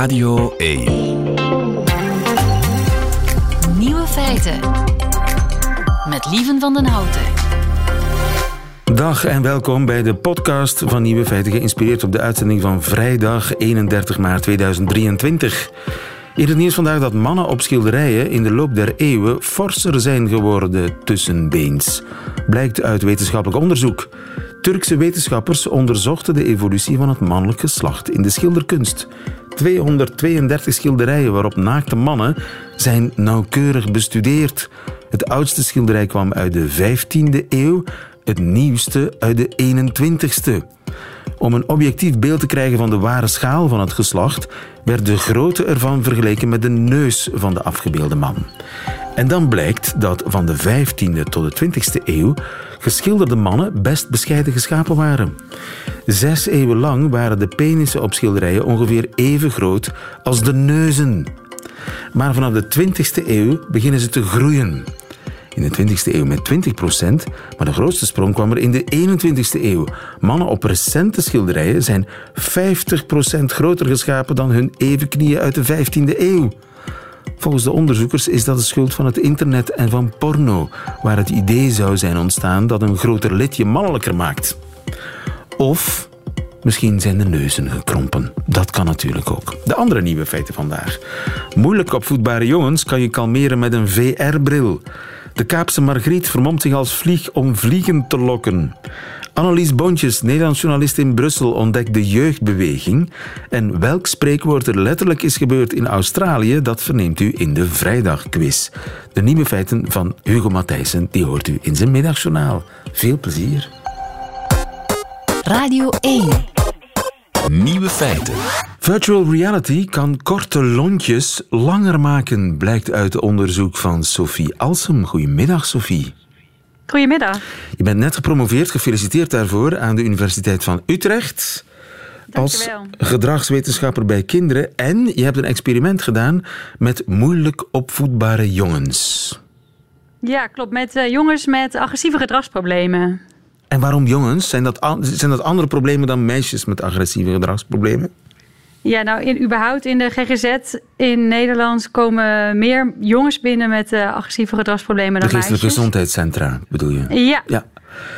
Radio 1. Nieuwe feiten. Met Lieven van den Houten. Dag en welkom bij de podcast van Nieuwe Feiten, geïnspireerd op de uitzending van vrijdag 31 maart 2023. In het nieuws vandaag dat mannen op schilderijen in de loop der eeuwen forser zijn geworden tussenbeens. Blijkt uit wetenschappelijk onderzoek. Turkse wetenschappers onderzochten de evolutie van het mannelijk geslacht in de schilderkunst. 232 schilderijen waarop naakte mannen zijn nauwkeurig bestudeerd. Het oudste schilderij kwam uit de 15e eeuw, het nieuwste uit de 21ste. Om een objectief beeld te krijgen van de ware schaal van het geslacht, werd de grootte ervan vergeleken met de neus van de afgebeelde man. En dan blijkt dat van de 15e tot de 20e eeuw geschilderde mannen best bescheiden geschapen waren. Zes eeuwen lang waren de penissen op schilderijen ongeveer even groot als de neuzen. Maar vanaf de 20e eeuw beginnen ze te groeien. In de 20e eeuw met 20 procent, maar de grootste sprong kwam er in de 21e eeuw. Mannen op recente schilderijen zijn 50 procent groter geschapen dan hun evenknieën uit de 15e eeuw. Volgens de onderzoekers is dat de schuld van het internet en van porno, waar het idee zou zijn ontstaan dat een groter lid je mannelijker maakt. Of misschien zijn de neuzen gekrompen. Dat kan natuurlijk ook. De andere nieuwe feiten vandaag. Moeilijk opvoedbare jongens kan je kalmeren met een VR-bril. De Kaapse Margriet vermomt zich als vlieg om vliegen te lokken. Annelies Bontjes, Nederlands journalist in Brussel, ontdekt de jeugdbeweging. En welk spreekwoord er letterlijk is gebeurd in Australië, dat verneemt u in de vrijdagquiz. De nieuwe feiten van Hugo Matthijssen, die hoort u in zijn middagjournaal. Veel plezier. Radio 1. Nieuwe feiten. Virtual reality kan korte lontjes langer maken, blijkt uit onderzoek van Sophie Alsem. Goedemiddag, Sophie. Goedemiddag. Je bent net gepromoveerd, gefeliciteerd daarvoor aan de Universiteit van Utrecht. Als Dankjewel. gedragswetenschapper bij kinderen. En je hebt een experiment gedaan met moeilijk opvoedbare jongens. Ja, klopt. Met eh, jongens met agressieve gedragsproblemen. En waarom jongens? Zijn dat, zijn dat andere problemen dan meisjes met agressieve gedragsproblemen? Ja, nou, in, überhaupt in de GGZ in Nederland komen meer jongens binnen met eh, agressieve gedragsproblemen De dan geestelijke meisjes. gezondheidscentra, bedoel je? Ja. Ja.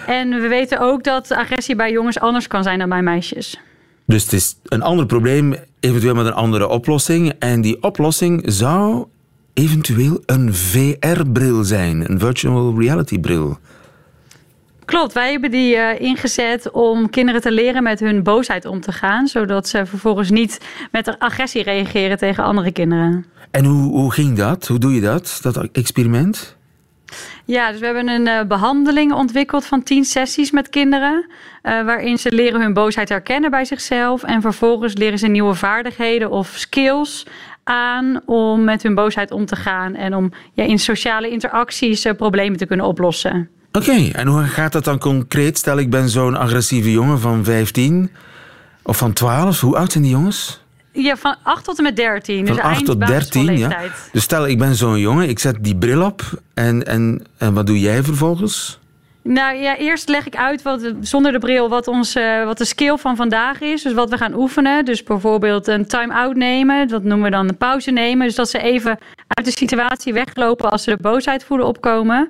en we weten ook dat agressie bij jongens anders kan zijn dan bij meisjes. Dus het is een ander probleem, eventueel met een andere oplossing. En die oplossing zou eventueel een VR-bril zijn, een virtual reality-bril. Klopt, wij hebben die eh, ingezet om kinderen te leren met hun boosheid om te gaan, zodat ze vervolgens niet met agressie reageren tegen andere kinderen. En hoe, hoe ging dat? Hoe doe je dat, dat experiment? Ja, dus we hebben een eh, behandeling ontwikkeld van tien sessies met kinderen. eh, waarin ze leren hun boosheid herkennen bij zichzelf. En vervolgens leren ze nieuwe vaardigheden of skills aan om met hun boosheid om te gaan. En om ja, in sociale interacties problemen te kunnen oplossen. Oké, en hoe gaat dat dan concreet? Stel, ik ben zo'n agressieve jongen van 15 of van 12. Hoe oud zijn die jongens? Ja, van 8 tot en met 13. Van dus 8 tot 13, ja. Dus stel, ik ben zo'n jongen, ik zet die bril op. En, en, en wat doe jij vervolgens? Nou ja, eerst leg ik uit wat, zonder de bril wat, ons, eh, wat de skill van vandaag is. Dus wat we gaan oefenen. Dus bijvoorbeeld een time-out nemen. Dat noemen we dan een pauze nemen. Dus dat ze even uit de situatie weglopen als ze de boosheid voelen opkomen.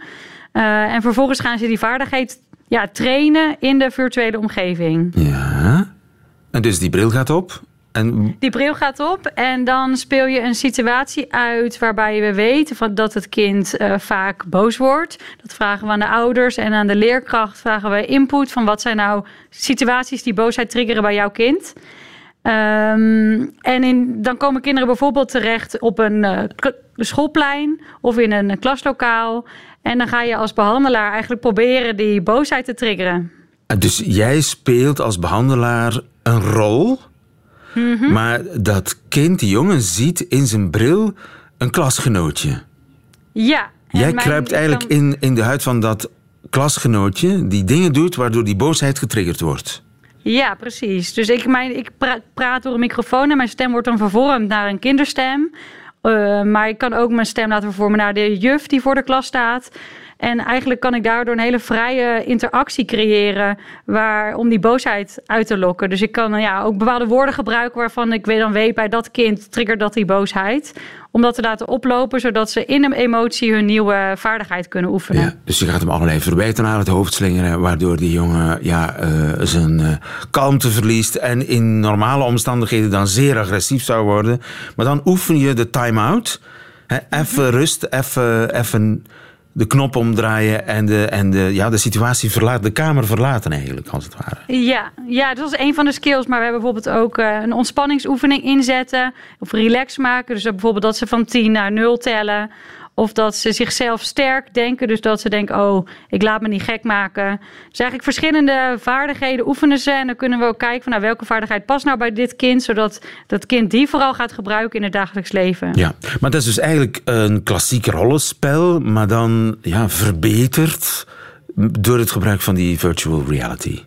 Eh, en vervolgens gaan ze die vaardigheid ja, trainen in de virtuele omgeving. Ja. En dus die bril gaat op. En Die bril gaat op en dan speel je een situatie uit waarbij we weten van dat het kind eh, vaak boos wordt. Dat vragen we aan de ouders en aan de leerkracht vragen we input van wat zijn nou situaties die boosheid triggeren bij jouw kind. Ehm, en in, dan komen kinderen bijvoorbeeld terecht op een eh, schoolplein of in een klaslokaal. En dan ga je als behandelaar eigenlijk proberen die boosheid te triggeren. Dus jij speelt als behandelaar een rol, Mhm. maar dat kind, die jongen, ziet in zijn bril een klasgenootje. Ja. Jij kruipt eigenlijk kan- in, in de huid van dat klasgenootje die dingen doet waardoor die boosheid getriggerd wordt. Ja, precies. Dus ik, mijn, ik pra- praat door een microfoon en mijn stem wordt dan vervormd naar een kinderstem. Eh, maar ik kan ook mijn stem laten vervormen naar de juf die voor de klas staat. En eigenlijk kan ik daardoor een hele vrije interactie creëren waar, om die boosheid uit te lokken. Dus ik kan ja, ook bepaalde woorden gebruiken waarvan ik dan weet bij dat kind triggert dat die boosheid om dat te laten oplopen, zodat ze in een emotie hun nieuwe vaardigheid kunnen oefenen. Ja, dus je gaat hem allerlei verwijten aan het hoofd slingeren, waardoor die jongen ja, uh, zijn uh, kalmte verliest en in normale omstandigheden dan zeer agressief zou worden. Maar dan oefen je de time-out. Even rust, even, even de knop omdraaien en de, en de, ja, de situatie verlaten, de kamer verlaten eigenlijk, als het ware. Ja, ja, dat is een van de skills. Maar we hebben bijvoorbeeld ook uh, een ontspanningsoefening inzetten of relax maken. Dus bijvoorbeeld dat ze van 10 naar 0 tellen. Of dat ze zichzelf sterk denken. Dus dat ze denken, oh, ik laat me niet gek maken. Dus eigenlijk verschillende vaardigheden oefenen ze. En dan kunnen we ook kijken van nou, welke vaardigheid past nou bij dit kind. Zodat dat kind die vooral gaat gebruiken in het dagelijks leven. Ja, maar dat is dus eigenlijk een klassiek rollenspel. Maar dan ja, verbeterd door het gebruik van die virtual reality.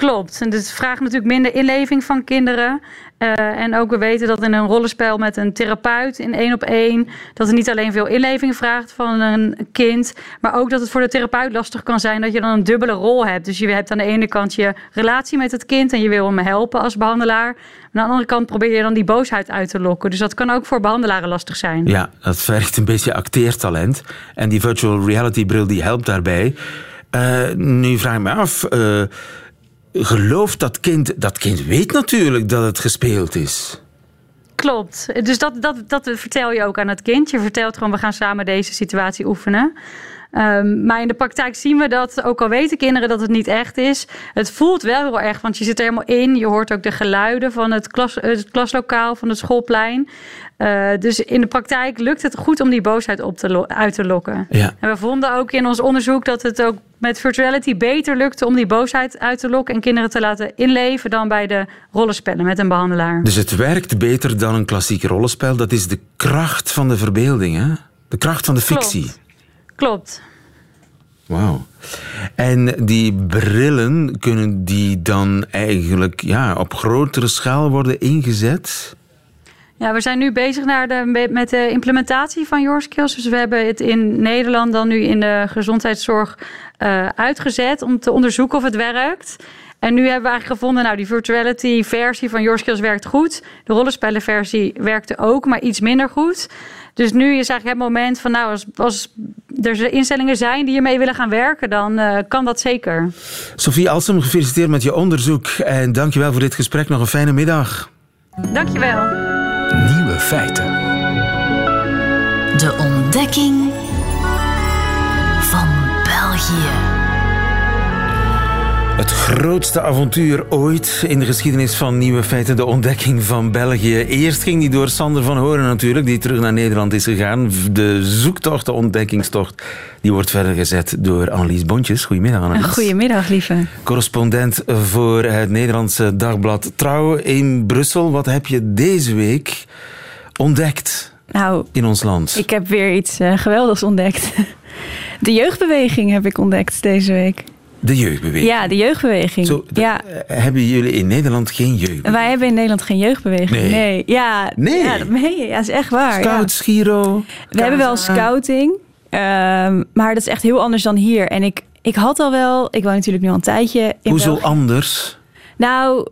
Klopt. En dit vraagt natuurlijk minder inleving van kinderen. Uh, en ook we weten dat in een rollenspel met een therapeut in één op één, dat het niet alleen veel inleving vraagt van een kind, maar ook dat het voor de therapeut lastig kan zijn dat je dan een dubbele rol hebt. Dus je hebt aan de ene kant je relatie met het kind en je wil hem helpen als behandelaar. Aan de andere kant probeer je dan die boosheid uit te lokken. Dus dat kan ook voor behandelaren lastig zijn. Ja, dat vergt een beetje acteertalent. En die virtual reality bril die helpt daarbij. Uh, nu vraag ik me af. Uh, gelooft dat kind... Dat kind weet natuurlijk dat het gespeeld is. Klopt. Dus dat, dat, dat vertel je ook aan het kind. Je vertelt gewoon, we gaan samen deze situatie oefenen. Um, maar in de praktijk zien we dat, ook al weten kinderen dat het niet echt is, het voelt wel heel erg, want je zit er helemaal in. Je hoort ook de geluiden van het, klas, het klaslokaal, van het schoolplein. Uh, dus in de praktijk lukt het goed om die boosheid op te uit te lokken. Ja. En we vonden ook in ons onderzoek dat het ook met virtuality beter lukte om die boosheid uit te lokken en kinderen te laten inleven dan bij de rollenspellen met een behandelaar. Dus het werkt beter dan een klassiek rollenspel. Dat is de kracht van de verbeelding, hè? De kracht van de fictie. Klopt. Klopt. Wauw. En die brillen, kunnen die dan eigenlijk ja, op grotere schaal worden ingezet? Ja, we zijn nu bezig naar de, met de implementatie van Your Skills. Dus we hebben het in Nederland dan nu in de gezondheidszorg uh, uitgezet om te onderzoeken of het werkt. En nu hebben we eigenlijk gevonden, nou die virtuality versie van Your Skills werkt goed. De rollenspellenversie werkte ook, maar iets minder goed. Dus nu is eigenlijk het moment van, nou, als, als er instellingen zijn die ermee willen gaan werken, dan uh, kan dat zeker. Sophie Alsem, gefeliciteerd met je onderzoek en dankjewel voor dit gesprek. Nog een fijne middag. Dankjewel. Nieuwe feiten. De ontdekking van België. Het grootste avontuur ooit in de geschiedenis van Nieuwe Feiten, de ontdekking van België. Eerst ging die door Sander van Horen natuurlijk, die terug naar Nederland is gegaan. De zoektocht, de ontdekkingstocht, die wordt verder gezet door Annelies Bontjes. Goedemiddag Annelies. Goedemiddag lieve. Correspondent voor het Nederlandse dagblad Trouw in Brussel. Wat heb je deze week ontdekt nou, in ons land? Ik heb weer iets uh, geweldigs ontdekt. De jeugdbeweging heb ik ontdekt deze week. De jeugdbeweging? Ja, de jeugdbeweging. Zo, ja. Hebben jullie in Nederland geen jeugdbeweging? Wij hebben in Nederland geen jeugdbeweging. Nee. nee. Ja, nee. Ja, dat meen je. Ja, dat is echt waar. Scouts, ja. Giro. We hebben wel scouting. Um, maar dat is echt heel anders dan hier. En ik, ik had al wel... Ik woon natuurlijk nu al een tijdje in Hoezo België. anders? Nou...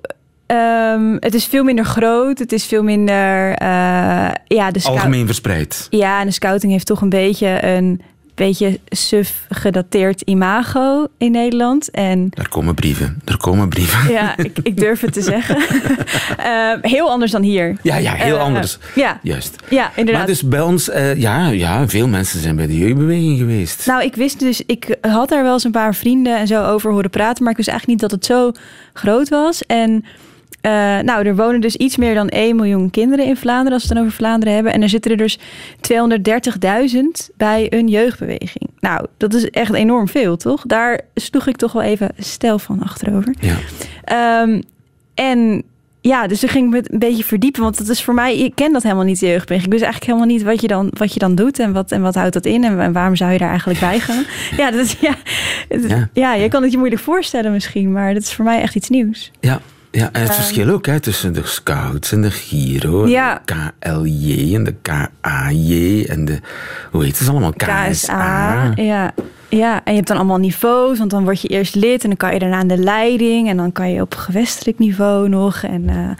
Um, het is veel minder groot. Het is veel minder... Uh, ja, de Algemeen verspreid. Ja, en de scouting heeft toch een beetje een beetje suf gedateerd imago in Nederland. En, er komen brieven, er komen brieven. Ja, ik, ik durf het te zeggen. uh, heel anders dan hier. Ja, ja heel uh, anders. Ja. Juist. Ja, inderdaad. Maar dus bij ons, uh, ja, ja, veel mensen zijn bij de jeugdbeweging geweest. Nou, ik wist dus, ik had daar wel eens een paar vrienden en zo over horen praten, maar ik wist eigenlijk niet dat het zo groot was. En uh, nou, er wonen dus iets meer dan 1 miljoen kinderen in Vlaanderen, als we het dan over Vlaanderen hebben. En er zitten er dus 230.000 bij een jeugdbeweging. Nou, dat is echt enorm veel, toch? Daar sloeg ik toch wel even stel van achterover. Ja. Um, en ja, dus toen ging ik me een beetje verdiepen. Want dat is voor mij, ik ken dat helemaal niet, de jeugdbeweging. Ik wist eigenlijk helemaal niet wat je dan, wat je dan doet en wat, en wat houdt dat in en, en waarom zou je daar eigenlijk bij gaan. ja, dat is, ja. ja, je kan het je moeilijk voorstellen misschien, maar dat is voor mij echt iets nieuws. Ja. Ja, en het uh, verschil ook hè, tussen de Scouts en de Giro, ja. de KLJ en de KAJ en de, hoe heet het allemaal, KSA. KSA ja. Ja, en je hebt dan allemaal niveaus, want dan word je eerst lid en dan kan je daarna aan de leiding en dan kan je op gewestelijk niveau nog. En uh,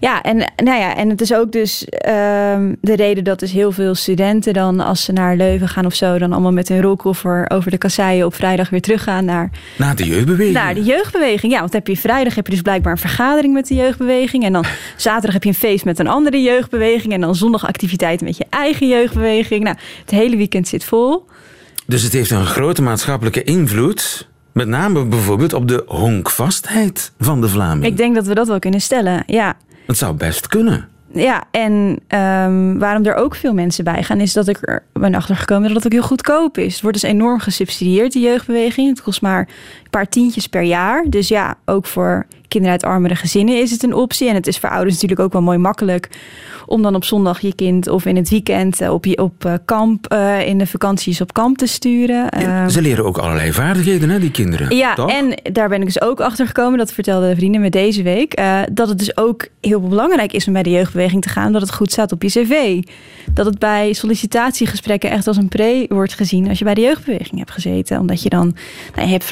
ja, en nou ja, en het is ook dus um, de reden dat dus heel veel studenten dan als ze naar Leuven gaan of zo, dan allemaal met hun rolkoffer over de kasseien op vrijdag weer teruggaan naar. Naar de jeugdbeweging. Naar de jeugdbeweging, ja, want heb je vrijdag heb je dus blijkbaar een vergadering met de jeugdbeweging en dan zaterdag heb je een feest met een andere jeugdbeweging en dan zondag activiteiten met je eigen jeugdbeweging. Nou, het hele weekend zit vol. Dus het heeft een grote maatschappelijke invloed. Met name bijvoorbeeld op de honkvastheid van de Vlaming. Ik denk dat we dat wel kunnen stellen, ja. Het zou best kunnen. Ja, en um, waarom er ook veel mensen bij gaan, is dat ik er ben achtergekomen dat het ook heel goedkoop is. Het wordt dus enorm gesubsidieerd, die jeugdbeweging. Het kost maar paar tientjes per jaar. Dus ja, ook voor kinderen uit armere gezinnen is het een optie. En het is voor ouders natuurlijk ook wel mooi makkelijk om dan op zondag je kind of in het weekend eh, op, je, op eh, kamp, uh, in de vakanties op kamp te sturen. Ja, ze leren ook allerlei vaardigheden, hè, die kinderen. Ja, toch? en daar ben ik dus ook achter gekomen, dat vertelden de vrienden me deze week, uh, dat het dus ook heel belangrijk is om bij de jeugdbeweging te gaan, dat het goed staat op je cv. Dat het bij sollicitatiegesprekken echt als een pre wordt gezien als je bij de jeugdbeweging hebt gezeten. Omdat je dan, nou, je hebt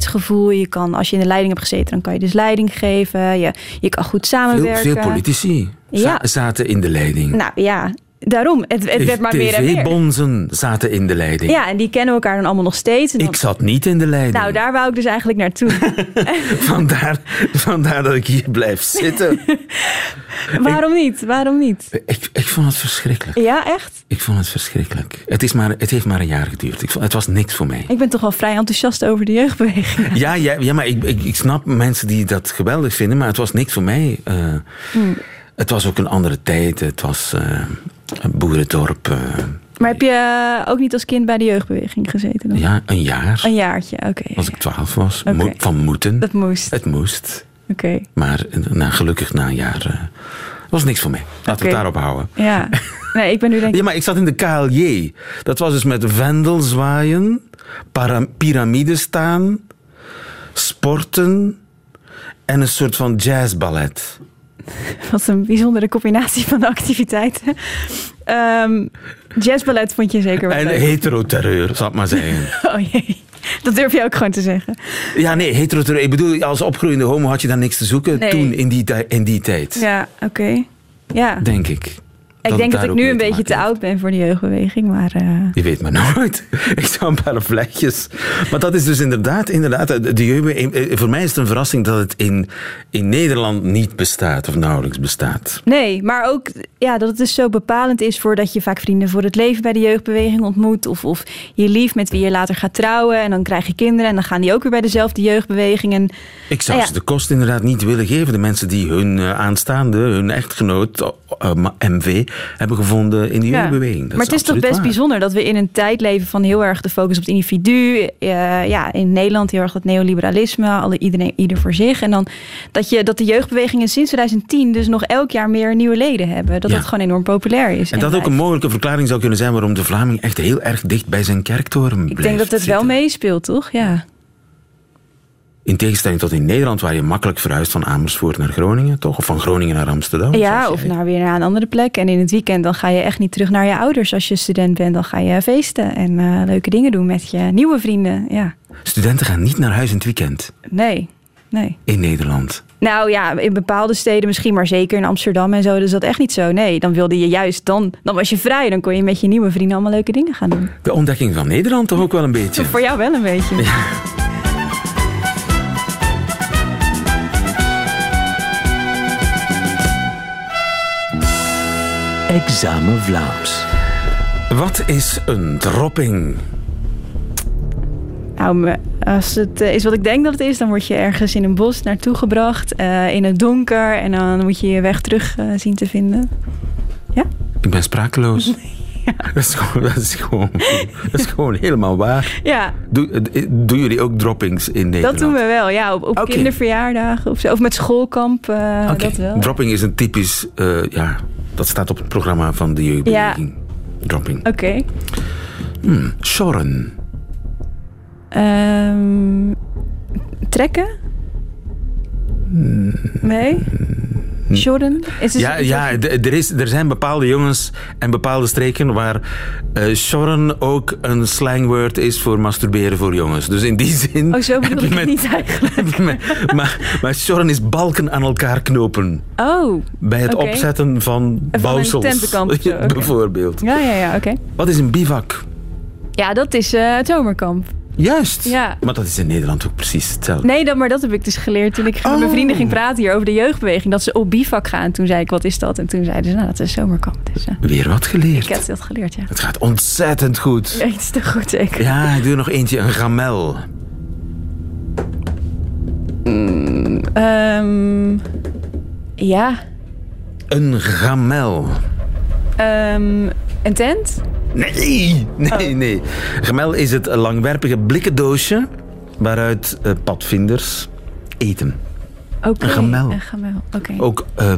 verantwoordelijkheidsgevoel, je kan, als je in de leiding hebt gezeten, dan kan je dus leiding geven, je, je kan goed samenwerken. Veel, veel politici ja. zaten in de leiding. Nou ja, daarom. Het, het werd maar meer en meer. TV-bonzen zaten in de leiding. Ja, en die kennen elkaar dan allemaal nog steeds. Dan... Ik zat niet in de leiding. Nou, daar wou ik dus eigenlijk naartoe. vandaar, vandaar dat ik hier blijf zitten. Waarom niet? Waarom niet? Ik, ik vond het verschrikkelijk. Ja, echt? Ik vond het verschrikkelijk. Het, is maar, het heeft maar een jaar geduurd. Ik vond, het was niks voor mij. Ik ben toch wel vrij enthousiast over de jeugdbeweging. Ja, ja, ja maar ik, ik, ik snap mensen die dat geweldig vinden, maar het was niks voor mij. Uh, hmm. Het was ook een andere tijd. Het was uh, een boerendorp. Uh, maar heb je ook niet als kind bij de jeugdbeweging gezeten? Dan? Ja, een jaar. Een jaartje, oké. Okay, als ik twaalf was. Okay. Mo van moeten. Het moest. Het moest. Oké. Okay. Maar nou, gelukkig na een jaar uh, was niks voor mij. Laten we het daarop houden. Ja. Nee, ik ben nu denk ik... Ja, maar ik zat in de KLJ. Dat was dus met vendel zwaaien, piramide staan, sporten en een soort van jazzballet. Wat een bijzondere combinatie van de activiteiten. Um, jazzballet vond je zeker wel En leuk. heteroterreur, zal ik maar zeggen. Oh jee, dat durf je ook gewoon te zeggen. Ja, nee, heteroterreur. Ik bedoel, als opgroeiende homo had je daar niks te zoeken nee. toen, in die, in die tijd. Ja, oké. Okay. Ja. Denk ik. Ik denk dat ik nu een beetje te oud ben voor de jeugdbeweging, maar... Uh... Je weet maar nooit. Ik zou een paar vlechtjes. Maar dat is dus inderdaad, inderdaad de jeugdbeweging... Voor mij is het een verrassing dat het in, in Nederland niet bestaat of nauwelijks bestaat. Nee, maar ook ja, dat het dus zo bepalend is voor dat je vaak vrienden voor het leven bij de jeugdbeweging ontmoet. Of, of je lief met wie je later gaat trouwen en dan krijg je kinderen en dan gaan die ook weer bij dezelfde jeugdbeweging. En, Ik zou nou ze de kost inderdaad niet willen geven. De mensen die hun uh, aanstaande, hun echtgenoot, uh, MV, hebben gevonden in die ja. jeugdbeweging. Dat maar het is toch best waar. bijzonder dat we in een tijd leven van heel erg de focus op het individu. Uh, ja, in Nederland heel erg dat neoliberalisme, alle, iedereen, ieder voor zich. En dan dat, je, dat de jeugdbewegingen sinds 2010 dus nog elk jaar meer nieuwe leden hebben. Dat Ja. het gewoon enorm populair is. En dat ook een mogelijke verklaring zou kunnen zijn waarom de Vlaming echt heel erg dicht bij zijn kerktoren blijft Ik denk dat het wel meespeelt, toch? Ja. In tegenstelling tot in Nederland, waar je makkelijk verhuist van Amersfoort naar Groningen, toch? Of van Groningen naar Amsterdam. Ja, of naar weer naar een andere plek. En in het weekend dan ga je echt niet terug naar je ouders als je student bent. Dan ga je feesten en eh, leuke dingen doen met je nieuwe vrienden. Ja, Studenten gaan niet naar huis in het weekend nee, nee. in Nederland. Nou ja, in bepaalde steden misschien, maar zeker in Amsterdam en zo, dus dat echt niet zo. Nee, dan wilde je juist, dan, dan was je vrij. Dan kon je met je nieuwe vrienden allemaal leuke dingen gaan doen. De ontdekking van Nederland toch ook wel een beetje. Voor jou wel een beetje. Examen Vlaams. Wat is een dropping? Nou, als het eh, is wat ik denk dat het is, dan word je ergens in een bos naartoe gebracht, eh, in het donker. En dan moet je je weg terug eh, zien te vinden. Ik ben sprakeloos. Dat, is gewoon, dat, is gewoon, dat is gewoon helemaal waar. Ja, Doe, doen jullie ook droppings in Nederland? dat doen we wel. Ja, op, kinderverjaardagen of zo. Of met schoolkamp, eh, Oké. dat wel. Dropping is een typisch... eh, ja, dat staat op het programma van de jeugdbeweging. Dropping. Oké. Hmm, Sjorren. Ehm, trekken? Nee? Is het, Ja, is ja d- er, is, er zijn bepaalde jongens en bepaalde streken waar eh shorren ook een slangwoord is voor masturberen voor jongens. Dus in die zin... Oh, zo bedoel je ik met- niet eigenlijk. met- maar, maar shorren is balken aan elkaar knopen. Oh, Bij het opzetten van bouwsels. zo, oké. Bijvoorbeeld. ja, ja, ja, oké. Wat is een bivak? Ja, dat is eh, het zomerkamp. Juist. Ja. Maar dat is in Nederland ook precies hetzelfde. Nee, dat, maar dat heb ik dus geleerd toen ik met mijn Oh. vrienden ging praten hier over de jeugdbeweging. Dat ze op bivak gaan. Toen zei ik, wat is dat? En toen zeiden ze, nou, dat is zomerkamp. Dus eh, Weer wat geleerd. ik heb dat geleerd, ja. Het gaat ontzettend goed. Ja, het is te goed, zeker. Ja, ik doe nog eentje, een gamel. Ehm, ja. Een gamel. Ehm, een tent? Nee, nee, Oh. nee. Gamel is het langwerpige blikken doosje waaruit eh, padvinders eten. Oké. Een oké. Ook eh,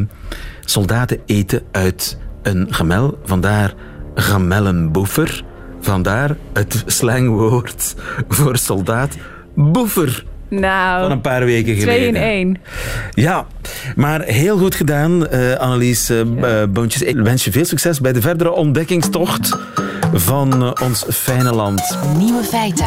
soldaten eten uit een gamel. Vandaar gamellenboefer. Vandaar het slangwoord voor soldaat. Boefer. Van Nou, een paar weken twee geleden. in één. Ja, maar heel goed gedaan, eh Annelies eh, Boontjes. Ik wens je veel succes bij de verdere ontdekkingstocht van eh, ons fijne land. Nieuwe feiten.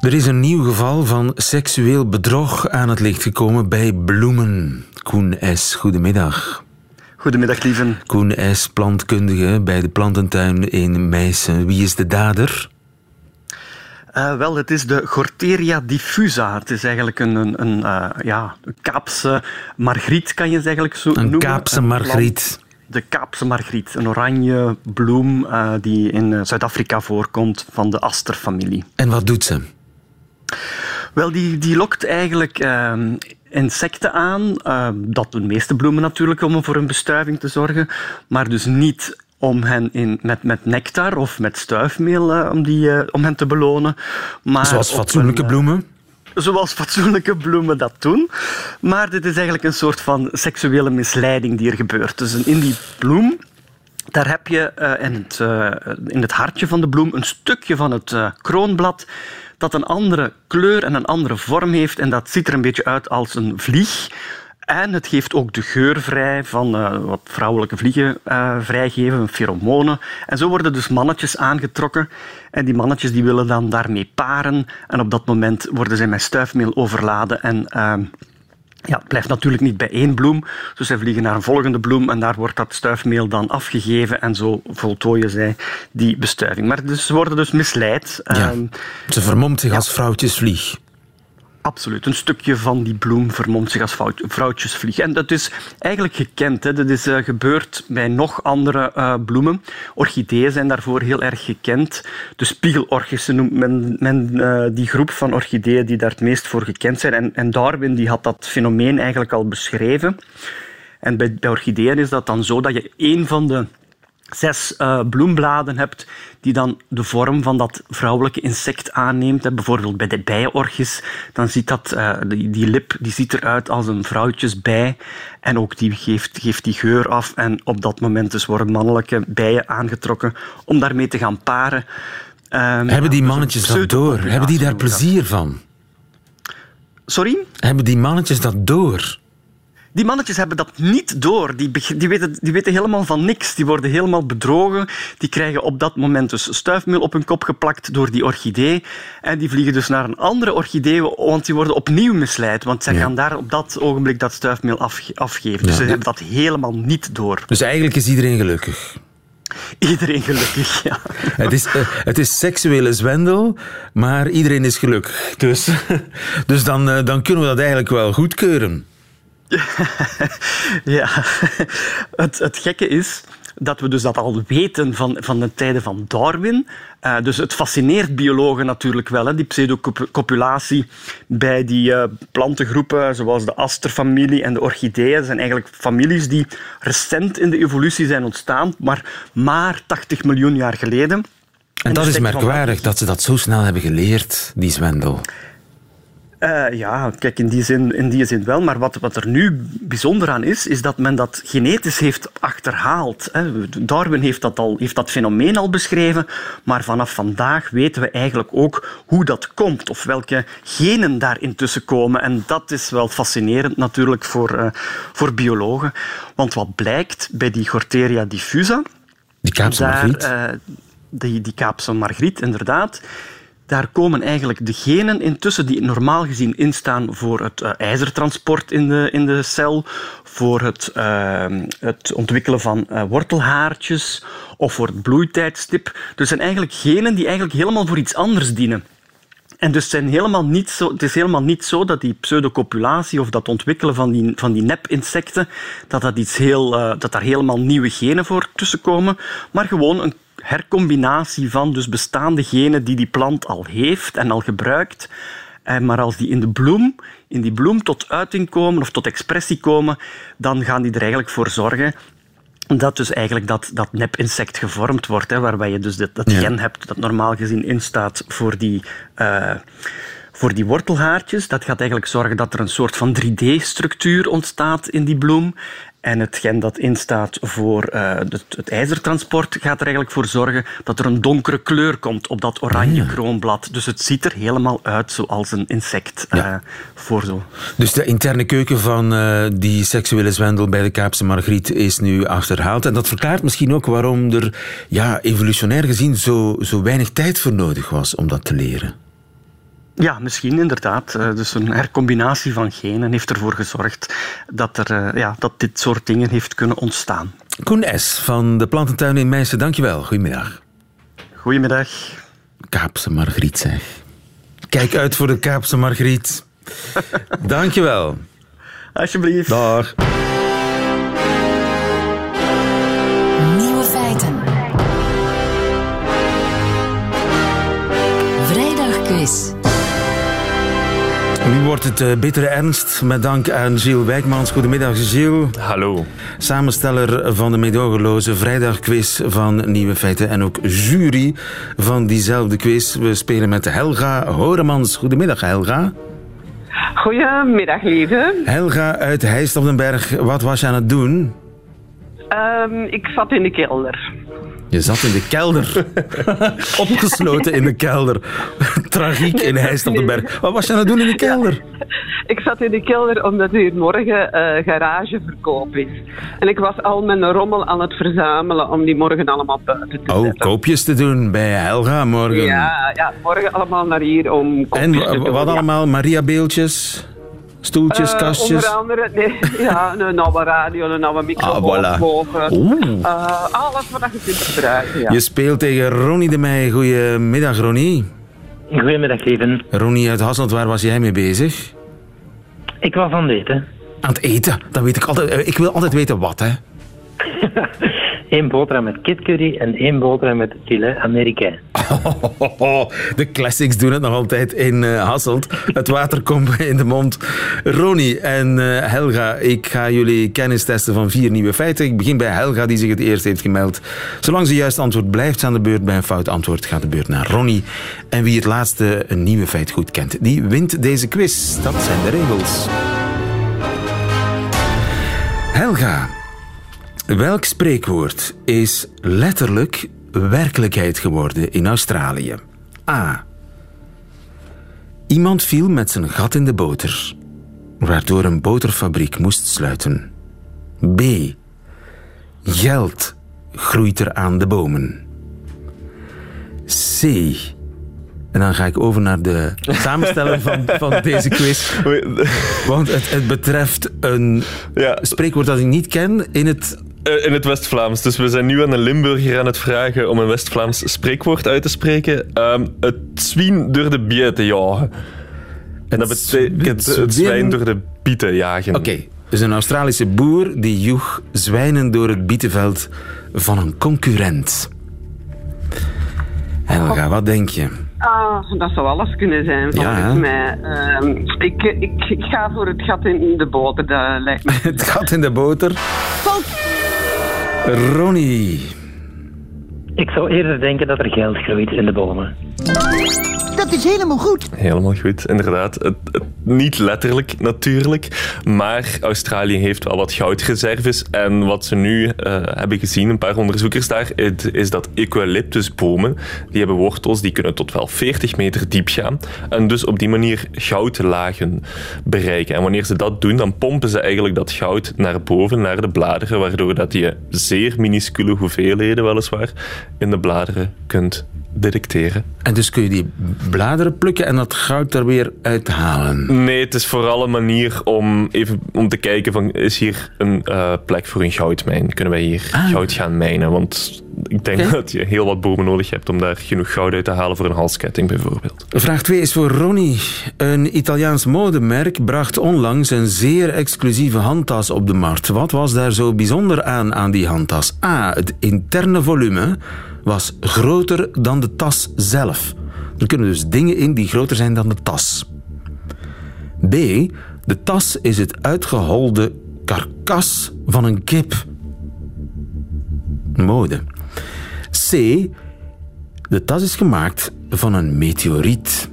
Er is een nieuw geval van seksueel bedrog aan het licht gekomen bij bloemen. Koen S., goedemiddag. Goedemiddag, lieven. Koen S., plantkundige bij de plantentuin in Meissen. Wie is de dader? Eh, wel, het is de Gorteria diffusa. Het is eigenlijk een, een, een, eh, ja, een Kaapse margriet, kan je het eigenlijk zo Een noemen. Kaapse Een margriet. plant- De Kaapse margriet, een oranje bloem eh, die in Zuid-Afrika voorkomt van de asterfamilie. En wat doet ze? Wel, die, die lokt eigenlijk insecten aan. dat doen de meeste bloemen natuurlijk om voor hun bestuiving te zorgen. Maar dus niet om hen in, met, met nectar of met stuifmeel eh, om, die, eh, om hen te belonen. Maar Zoals fatsoenlijke een, eh, bloemen? zoals fatsoenlijke bloemen dat doen. Maar dit is eigenlijk een soort van seksuele misleiding die er gebeurt. Dus in die bloem, daar heb je in, het, in het hartje van de bloem een stukje van het kroonblad dat een andere kleur en een andere vorm heeft. En dat ziet er een beetje uit als een vlieg. En het geeft ook de geur vrij van eh, wat vrouwelijke vliegen eh, vrijgeven, pheromonen. En zo worden dus mannetjes aangetrokken. En die mannetjes die willen dan daarmee paren. En op dat moment worden zij met stuifmeel overladen. En ehm, ja, het blijft natuurlijk niet bij één bloem. Dus zij vliegen naar een volgende bloem en daar wordt dat stuifmeel dan afgegeven. En zo voltooien zij die bestuiving. Maar dus, ze worden dus misleid. Ja. Ehm, Ze vermomt zich als vrouwtjesvlieg. Absoluut. Een stukje van die bloem vermomt zich als vrouw- vrouwtjesvlieg. En dat is eigenlijk gekend. Hè. Dat is eh, gebeurd bij nog andere eh, bloemen. Orchideeën zijn daarvoor heel erg gekend. De spiegelorchissen noemt men, men eh, die groep van orchideeën die daar het meest voor gekend zijn. En, en Darwin die had dat fenomeen eigenlijk al beschreven. En bij, bij orchideeën is dat dan zo dat je één van de zes eh, bloembladen hebt die dan de vorm van dat vrouwelijke insect aanneemt. Hè. Bijvoorbeeld bij de bijenorchis, dan ziet dat, eh, die, die lip die ziet eruit als een vrouwtjesbij. En ook die geeft, geeft die geur af. En op dat moment dus worden mannelijke bijen aangetrokken om daarmee te gaan paren. Ehm, Hebben die mannetjes dat door? Hebben die daar plezier van? Sorry? Hebben die mannetjes dat door? Die mannetjes hebben dat niet door. Die, die, weten, die weten helemaal van niks. Die worden helemaal bedrogen. Die krijgen op dat moment dus stuifmeel op hun kop geplakt door die orchidee. En die vliegen dus naar een andere orchidee, want die worden opnieuw misleid. Want zij Ja. gaan daar op dat ogenblik dat stuifmeel afge- afgeven. Dus ze hebben dat helemaal niet door. Dus eigenlijk is iedereen gelukkig. Iedereen gelukkig, ja. Het is, eh, het is seksuele zwendel, maar iedereen is gelukkig. Dus, dus dan, eh, dan kunnen we dat eigenlijk wel goedkeuren. Ja, het, het gekke is dat we dus dat al weten van, van de tijden van Darwin. Eh, dus het fascineert biologen natuurlijk wel, hè, die pseudocopulatie bij die eh, plantengroepen zoals de asterfamilie en de orchideeën. Dat zijn eigenlijk families die recent in de evolutie zijn ontstaan, maar maar 80 miljoen jaar geleden. En dat dus is merkwaardig dat ze dat zo snel hebben geleerd, die zwendel. Uh, ja, kijk, in die, zin, in die zin wel. Maar wat, wat er nu bijzonder aan is, is dat men dat genetisch heeft achterhaald. Hè. Darwin heeft dat, al, heeft dat fenomeen al beschreven, maar vanaf vandaag weten we eigenlijk ook hoe dat komt of welke genen daar intussen komen. En dat is wel fascinerend natuurlijk voor, uh, voor biologen. Want wat blijkt bij die Gorteria diffusa... Die Kaapse margriet? Uh, die, die Kaapse margriet, inderdaad daar komen eigenlijk de genen intussen die normaal gezien instaan voor het uh, ijzertransport in de, in de cel, voor het, uh, het ontwikkelen van uh, wortelhaartjes of voor het bloeitijdstip. Dus zijn eigenlijk genen die eigenlijk helemaal voor iets anders dienen. En dus zijn helemaal niet zo, het is helemaal niet zo dat die pseudocopulatie of dat ontwikkelen van die, van die nepinsecten, dat, dat, iets heel, dat daar helemaal nieuwe genen voor tussenkomen, maar gewoon een hercombinatie van dus bestaande genen die die plant al heeft en al gebruikt. Eh, maar als die in de bloem, in die bloem tot uiting komen of tot expressie komen, dan gaan die er eigenlijk voor zorgen dat dus eigenlijk dat, dat nepinsect gevormd wordt, hè, waarbij je dus dat, dat gen hebt dat normaal gezien instaat voor die, uh, voor die wortelhaartjes. Dat gaat eigenlijk zorgen dat er een soort van 3D-structuur ontstaat in die bloem. En het gen dat instaat voor uh, het, het, ijzertransport gaat er eigenlijk voor zorgen dat er een donkere kleur komt op dat oranje ah, kroonblad. Dus het ziet er helemaal uit zoals een insect uh, voor zo. Dus de interne keuken van uh, die seksuele zwendel bij de Kaapse Margriet is nu achterhaald. En dat verklaart misschien ook waarom er ja, evolutionair gezien zo, zo weinig tijd voor nodig was om dat te leren. Ja, misschien inderdaad. Eh, dus een hercombinatie van genen heeft ervoor gezorgd dat, er, eh, ja, dat dit soort dingen heeft kunnen ontstaan. Koen S. van de Plantentuin in Meissen, dankjewel. Goedemiddag. Goedemiddag. Kaapse Margriet, zeg. Kijk uit voor de Kaapse Margriet. dankjewel. Alsjeblieft. Dag. Nu wordt het uh, bittere ernst met dank aan Gilles Wijkmans. Goedemiddag, Gilles. Hallo. Samensteller van de meedogenloze vrijdagquiz van Nieuwe Feiten en ook jury van diezelfde quiz. We spelen met Helga Horemans. Goedemiddag, Helga. Goedemiddag, lieve. Helga uit Heist op den Berg. Wat was je aan het doen? Um, ik zat in de kelder. Je zat in de kelder. Opgesloten in de kelder. Tragiek in Heist op de Berg. Wat was je aan het doen in de kelder? Ik zat in de kelder omdat hier morgen uh, garageverkoop is. En ik was al mijn rommel aan het verzamelen om die morgen allemaal buiten te oh, zetten. Oh, koopjes te doen bij Helga morgen. Ja, ja morgen allemaal naar hier om En wat allemaal? Maria-beeldjes? Stoeltjes, uh, kastjes? Onder andere, nee, ja, een oude radio, een oude microfoon, ah, voilà. uh, alles wat je kunt gebruiken, ja. Je speelt tegen Ronnie de Meij. Goedemiddag, Ronnie. Goedemiddag, Leven. Ronnie uit Hasselt, waar was jij mee bezig? Ik was aan het eten. Aan het eten? Dat weet ik altijd. Ik wil altijd weten wat, hè. Eén boterham met kitcurry en één boterham met filet américain. de classics doen het nog altijd in uh, Hasselt. Het water komt in de mond. Ronnie en uh, Helga, ik ga jullie kennis testen van vier nieuwe feiten. Ik begin bij Helga, die zich het eerst heeft gemeld. Zolang ze juist antwoord blijft aan de beurt, bij een fout antwoord gaat de beurt naar Ronnie. En wie het laatste een nieuwe feit goed kent, die wint deze quiz. Dat zijn de regels. Helga, Welk spreekwoord is letterlijk werkelijkheid geworden in Australië? A. Iemand viel met zijn gat in de boter, waardoor een boterfabriek moest sluiten. B. Geld groeit er aan de bomen. C. En dan ga ik over naar de samensteller van, van deze quiz. Want het, het betreft een ja. spreekwoord dat ik niet ken in het in het West-Vlaams. Dus we zijn nu aan een Limburger aan het vragen om een West-Vlaams spreekwoord uit te spreken. Um, het zwien door de bieten jagen. En dat betekent het zwijn door de bieten jagen. Oké, okay. dus een Australische boer die joeg zwijnen door het bietenveld van een concurrent. Helga, wat denk je? Ah, dat zou alles kunnen zijn, volgens ja, mij. Uh, ik, ik, ik, ga voor het gat in de boter, dat lijkt me. het gat in de boter? Ronnie. Ik zou eerder denken dat er geld groeit in de bomen. Dat is helemaal goed. Helemaal goed, inderdaad. Het, niet letterlijk natuurlijk, maar Australië heeft wel wat goudreserves. En wat ze nu eh, hebben gezien, een paar onderzoekers daar, is dat eucalyptusbomen, die hebben wortels die kunnen tot wel 40 meter diep gaan. En dus op die manier goudlagen bereiken. En wanneer ze dat doen, dan pompen ze eigenlijk dat goud naar boven, naar de bladeren, waardoor dat je zeer minuscule hoeveelheden weliswaar in de bladeren kunt detecteren. En dus kun je die bladeren plukken en dat goud er weer uithalen. Nee, het is vooral een manier om even om te kijken van is hier een eh, plek voor een goudmijn? Kunnen wij hier goud gaan mijnen? Want ik denk dat je heel wat bomen nodig hebt om daar genoeg goud uit te halen voor een halsketting bijvoorbeeld. Vraag 2 is voor Ronnie. Een Italiaans modemerk bracht onlangs een zeer exclusieve handtas op de markt. Wat was daar zo bijzonder aan aan die handtas? A. Het interne volume was groter dan de tas zelf. Er kunnen dus dingen in die groter zijn dan de tas. B. De tas is het uitgeholde karkas van een kip. Mode. C. De tas is gemaakt van een meteoriet.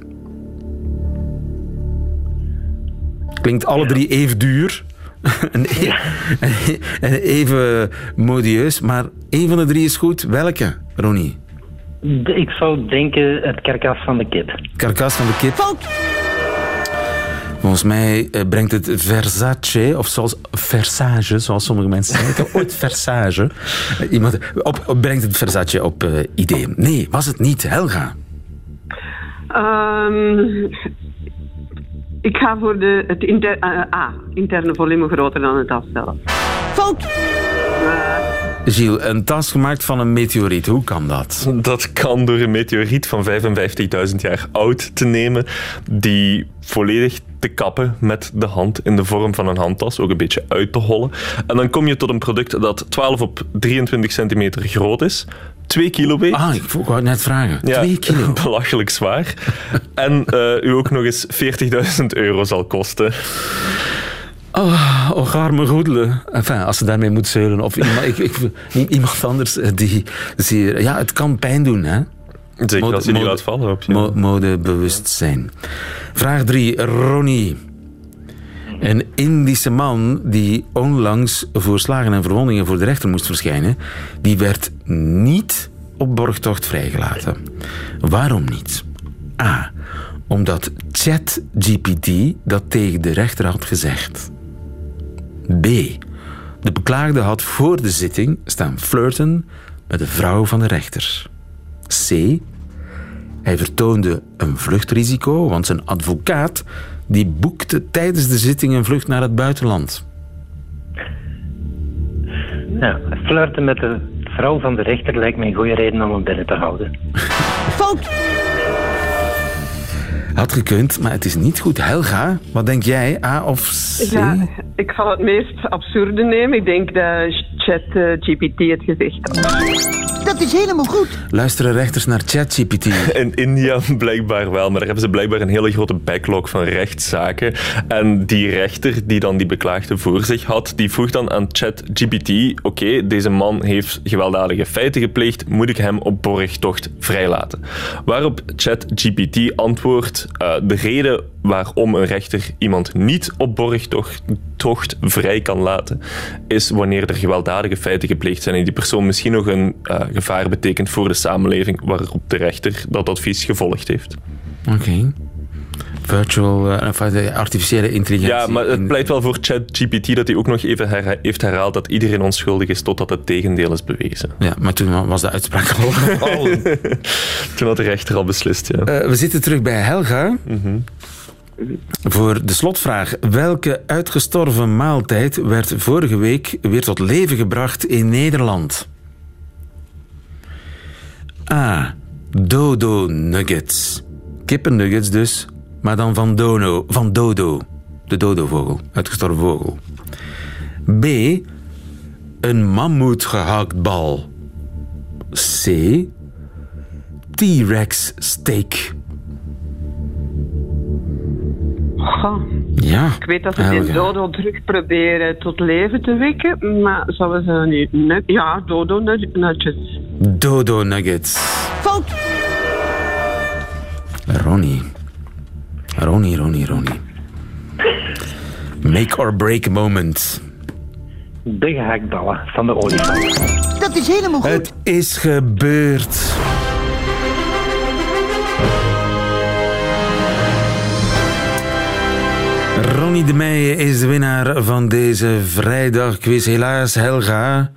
Klinkt alle drie even duur en e- en even modieus, maar één van de drie is goed. Welke, Ronnie? Ik zou denken het karkas van de kip. Karkas van de kip. Volgens mij eh, brengt het Versace, of zoals Versage, zoals sommige mensen zeggen. Ik heb ooit Versage. Eh, Iemand, op, op- brengt het Versace op eh, ideeën. Nee, was het niet. Helga. Ehm, ik ga voor de, het inter, eh, A, interne volume groter dan het tas zelf. Fout. Gilles, een tas gemaakt van een meteoriet. Hoe kan dat? Dat kan door een meteoriet van 55.000 jaar oud te nemen, die volledig te kappen met de hand in de vorm van een handtas, ook een beetje uit te hollen. En dan kom je tot een product dat 12 op 23 centimeter groot is, 2 kilo weegt. Ah, ik wou het net vragen. Ja, Twee kilo. belachelijk zwaar. en eh, u ook nog eens 40.000 euro zal kosten. Oh, oh arme goedele. Enfin, als ze daarmee moet zeulen. Of iemand, ik, ik, iemand anders eh, die... die ja, het kan pijn doen, hè? Zeker Mode- als je die laat vallen op je. Mo- modebewustzijn. Vraag 3. Ronnie. Een Indische man die onlangs voor slagen en verwondingen voor de rechter moest verschijnen, die werd niet op borgtocht vrijgelaten. Waarom niet? A. Omdat ChatGPT dat tegen de rechter had gezegd. B. De beklaagde had voor de zitting staan flirten met de vrouw van de rechter. C. Hij vertoonde een vluchtrisico, want zijn advocaat die boekte tijdens de zitting een vlucht naar het buitenland. Ja, flirten met de vrouw van de rechter lijkt mij een goede reden om hem binnen te houden. Fout. Had gekund, maar het is niet goed. Helga, wat denk jij? A of C? Ja, ik zal het meest absurde nemen. Ik denk dat ChatGPT het gezegd had. Dat is helemaal goed. Luisteren rechters naar ChatGPT. In India blijkbaar wel, maar daar hebben ze blijkbaar een hele grote backlog van rechtszaken. En die rechter die dan die beklaagde voor zich had, die vroeg dan aan ChatGPT: Oké, deze man heeft gewelddadige feiten gepleegd, moet ik hem op borgtocht vrijlaten? Waarop ChatGPT antwoordt: eh, De reden waarom een rechter iemand niet op borgtocht tocht vrij kan laten, is wanneer er gewelddadige feiten gepleegd zijn en die persoon misschien nog een eh, gevaar betekent voor de samenleving, waarop de rechter dat advies gevolgd heeft. Oké. Virtual, eh, de artificiële intelligentie. Ja, maar het pleit wel voor ChatGPT dat hij ook nog even heeft herhaald dat iedereen onschuldig is totdat het tegendeel is bewezen. Ja, maar toen was de uitspraak al gevallen. Toen had de rechter al beslist, ja. Eh, we zitten terug bij Helga. Voor de slotvraag. Welke uitgestorven maaltijd werd vorige week weer tot leven gebracht in Nederland? A. Dodo nuggets. Kippennuggets dus, maar dan van, dono, van dodo. De dodovogel, uitgestorven vogel. B. Een mammoetgehaktbal. C. T-Rex steak. Goh, Ja. ik weet dat ze die Helga. dodo terug proberen tot leven te wekken, maar zouden ze niet... ja, dodo nutjes. Dodo nuggets. Fout. Ronnie. Ronnie, Ronnie, Ronnie. Make or break moment. De gehaktballen van de olifant. Dat is helemaal goed. Het is gebeurd. Ronnie de Meijen is de winnaar van deze vrijdagquiz. Helaas, Helga.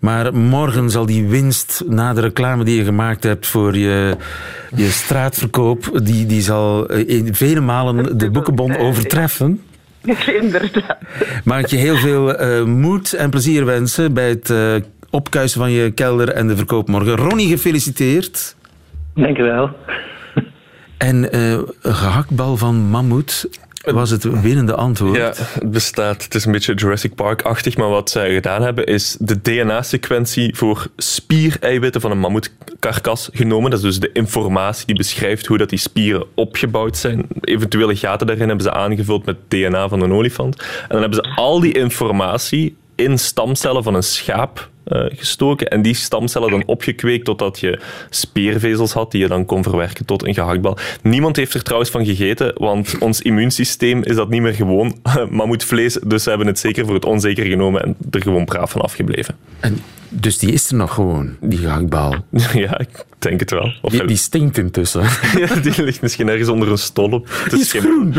Maar morgen zal die winst na de reclame die je gemaakt hebt voor je, je straatverkoop, die, die zal in vele malen de boekenbon overtreffen. Inderdaad. Mag ik je heel veel eh, moed en plezier wensen bij het eh, opkuisen van je kelder en de verkoop morgen. Ronnie, gefeliciteerd. Dank u wel. En eh, een gehaktbal van mammoet was het winnende antwoord. Ja, het bestaat. Het is een beetje Jurassic Park-achtig, maar wat zij gedaan hebben is de DNA-sequentie voor spiereiwitten van een mammoetkarkas genomen. Dat is dus de informatie die beschrijft hoe dat die spieren opgebouwd zijn. Eventuele gaten daarin hebben ze aangevuld met DNA van een olifant. En dan hebben ze al die informatie in stamcellen van een schaap eh, gestoken en die stamcellen dan opgekweekt totdat je speervezels had die je dan kon verwerken tot een gehaktbal. Niemand heeft er trouwens van gegeten, want ons immuunsysteem is dat niet meer gewoon mammoetvlees, dus ze hebben het zeker voor het onzeker genomen en er gewoon braaf van afgebleven. En dus die is er nog gewoon, die gehaktbal. Ja, ik denk het wel. Of Die, die stinkt intussen. ja, die ligt misschien ergens onder een stolp. Het is groen.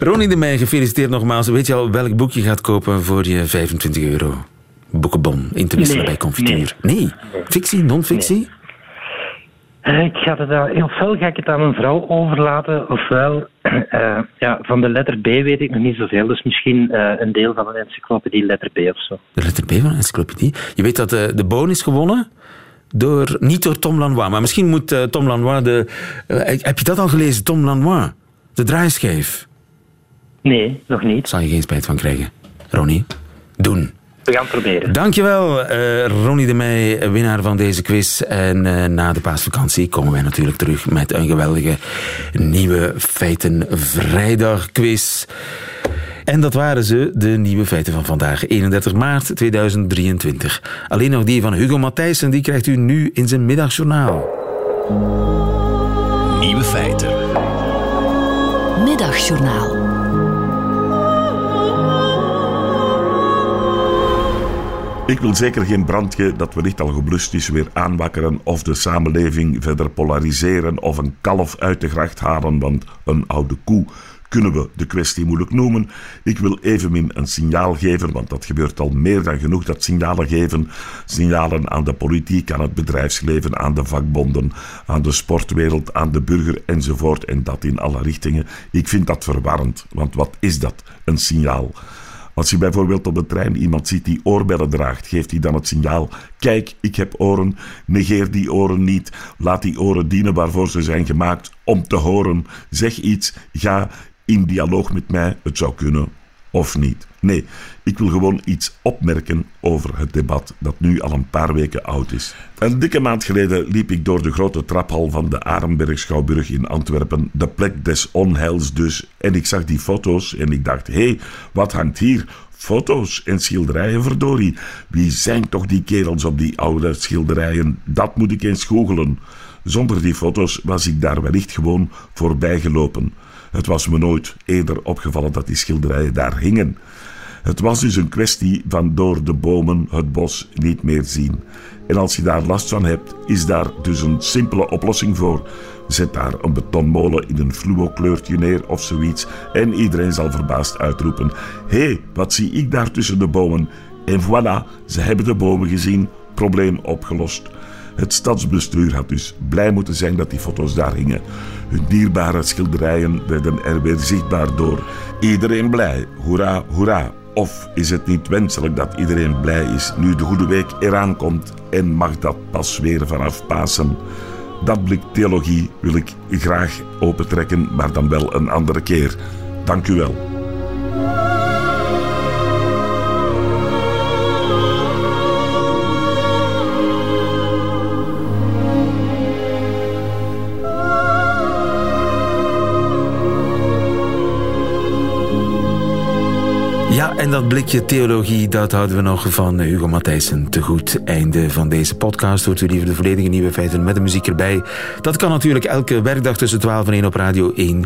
Ronnie de Meij, gefeliciteerd nogmaals. Weet je al welk boek je gaat kopen voor je 25 euro? Boekenbon, in te wisselen Nee, bij confituur. Nee. Fictie, non-fictie? Eh, Ik ga het, aan- ofwel ga ik het aan mijn vrouw overlaten, ofwel eh, ja, van de letter B weet ik nog niet zoveel. Dus misschien eh, een deel van een encyclopedie letter B of zo. De letter B van een encyclopedie. Je weet dat de, de boon is gewonnen door, niet door Tom Lanois, maar misschien moet Tom Lanois de... heb je dat al gelezen, Tom Lanois? De draaischijf. Nee, nog niet. Zal je geen spijt van krijgen. Ronnie, doen. We gaan het proberen. Dankjewel, eh Ronnie de Meij, winnaar van deze quiz. En eh, na de paasvakantie komen wij natuurlijk terug met een geweldige nieuwe Feiten Vrijdag quiz. En dat waren ze, de nieuwe feiten van vandaag, 31 maart 2023. Alleen nog die van Hugo Matthijssen, die krijgt u nu in zijn middagjournaal. Nieuwe feiten. Middagjournaal. Ik wil zeker geen brandje dat wellicht al geblust is weer aanwakkeren of de samenleving verder polariseren of een kalf uit de gracht halen, want een oude koe kunnen we de kwestie moeilijk noemen. Ik wil evenmin een signaal geven, want dat gebeurt al meer dan genoeg, dat signalen geven. Signalen aan de politiek, aan het bedrijfsleven, aan de vakbonden, aan de sportwereld, aan de burger enzovoort. En dat in alle richtingen. Ik vind dat verwarrend, want wat is dat? Een signaal. Als je bijvoorbeeld op de trein iemand ziet die oorbellen draagt, geeft hij dan het signaal: Kijk, ik heb oren. Negeer die oren niet. Laat die oren dienen waarvoor ze zijn gemaakt om te horen. Zeg iets. Ga in dialoog met mij. Het zou kunnen of niet. Nee, ik wil gewoon iets opmerken over het debat dat nu al een paar weken oud is. Een dikke maand geleden liep ik door de grote traphal van de Arenberg Schouwburg in Antwerpen, de plek des onheils dus, en ik zag die foto's en ik dacht, hé, hey, wat hangt hier? Foto's en schilderijen, verdorie. Wie zijn toch die kerels op die oude schilderijen? Dat moet ik eens googelen. Zonder die foto's was ik daar wellicht gewoon voorbij gelopen. Het was me nooit eerder opgevallen dat die schilderijen daar hingen. Het was dus een kwestie van door de bomen het bos niet meer zien. En als je daar last van hebt, is daar dus een simpele oplossing voor. Zet daar een betonmolen in een fluo-kleurtje neer of zoiets en iedereen zal verbaasd uitroepen: Hé, wat zie ik daar tussen de bomen? En voilà, ze hebben de bomen gezien, probleem opgelost. Het stadsbestuur had dus blij moeten zijn dat die foto's daar hingen. Hun dierbare schilderijen werden er weer zichtbaar door. Iedereen blij, hoera, hoera. Of is het niet wenselijk dat iedereen blij is nu de Goede Week eraan komt en mag dat pas weer vanaf Pasen? Dat blik theologie wil ik graag opentrekken, maar dan wel een andere keer. Dank u wel. En dat blikje theologie, dat houden we nog van Hugo Matthijssen te goed. Einde van deze podcast. Hoort u liever de volledige nieuwe feiten met de muziek erbij. Dat kan natuurlijk elke werkdag tussen 12 en 1 op Radio 1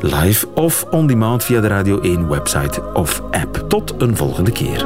live of on demand via de Radio 1 website of app. Tot een volgende keer.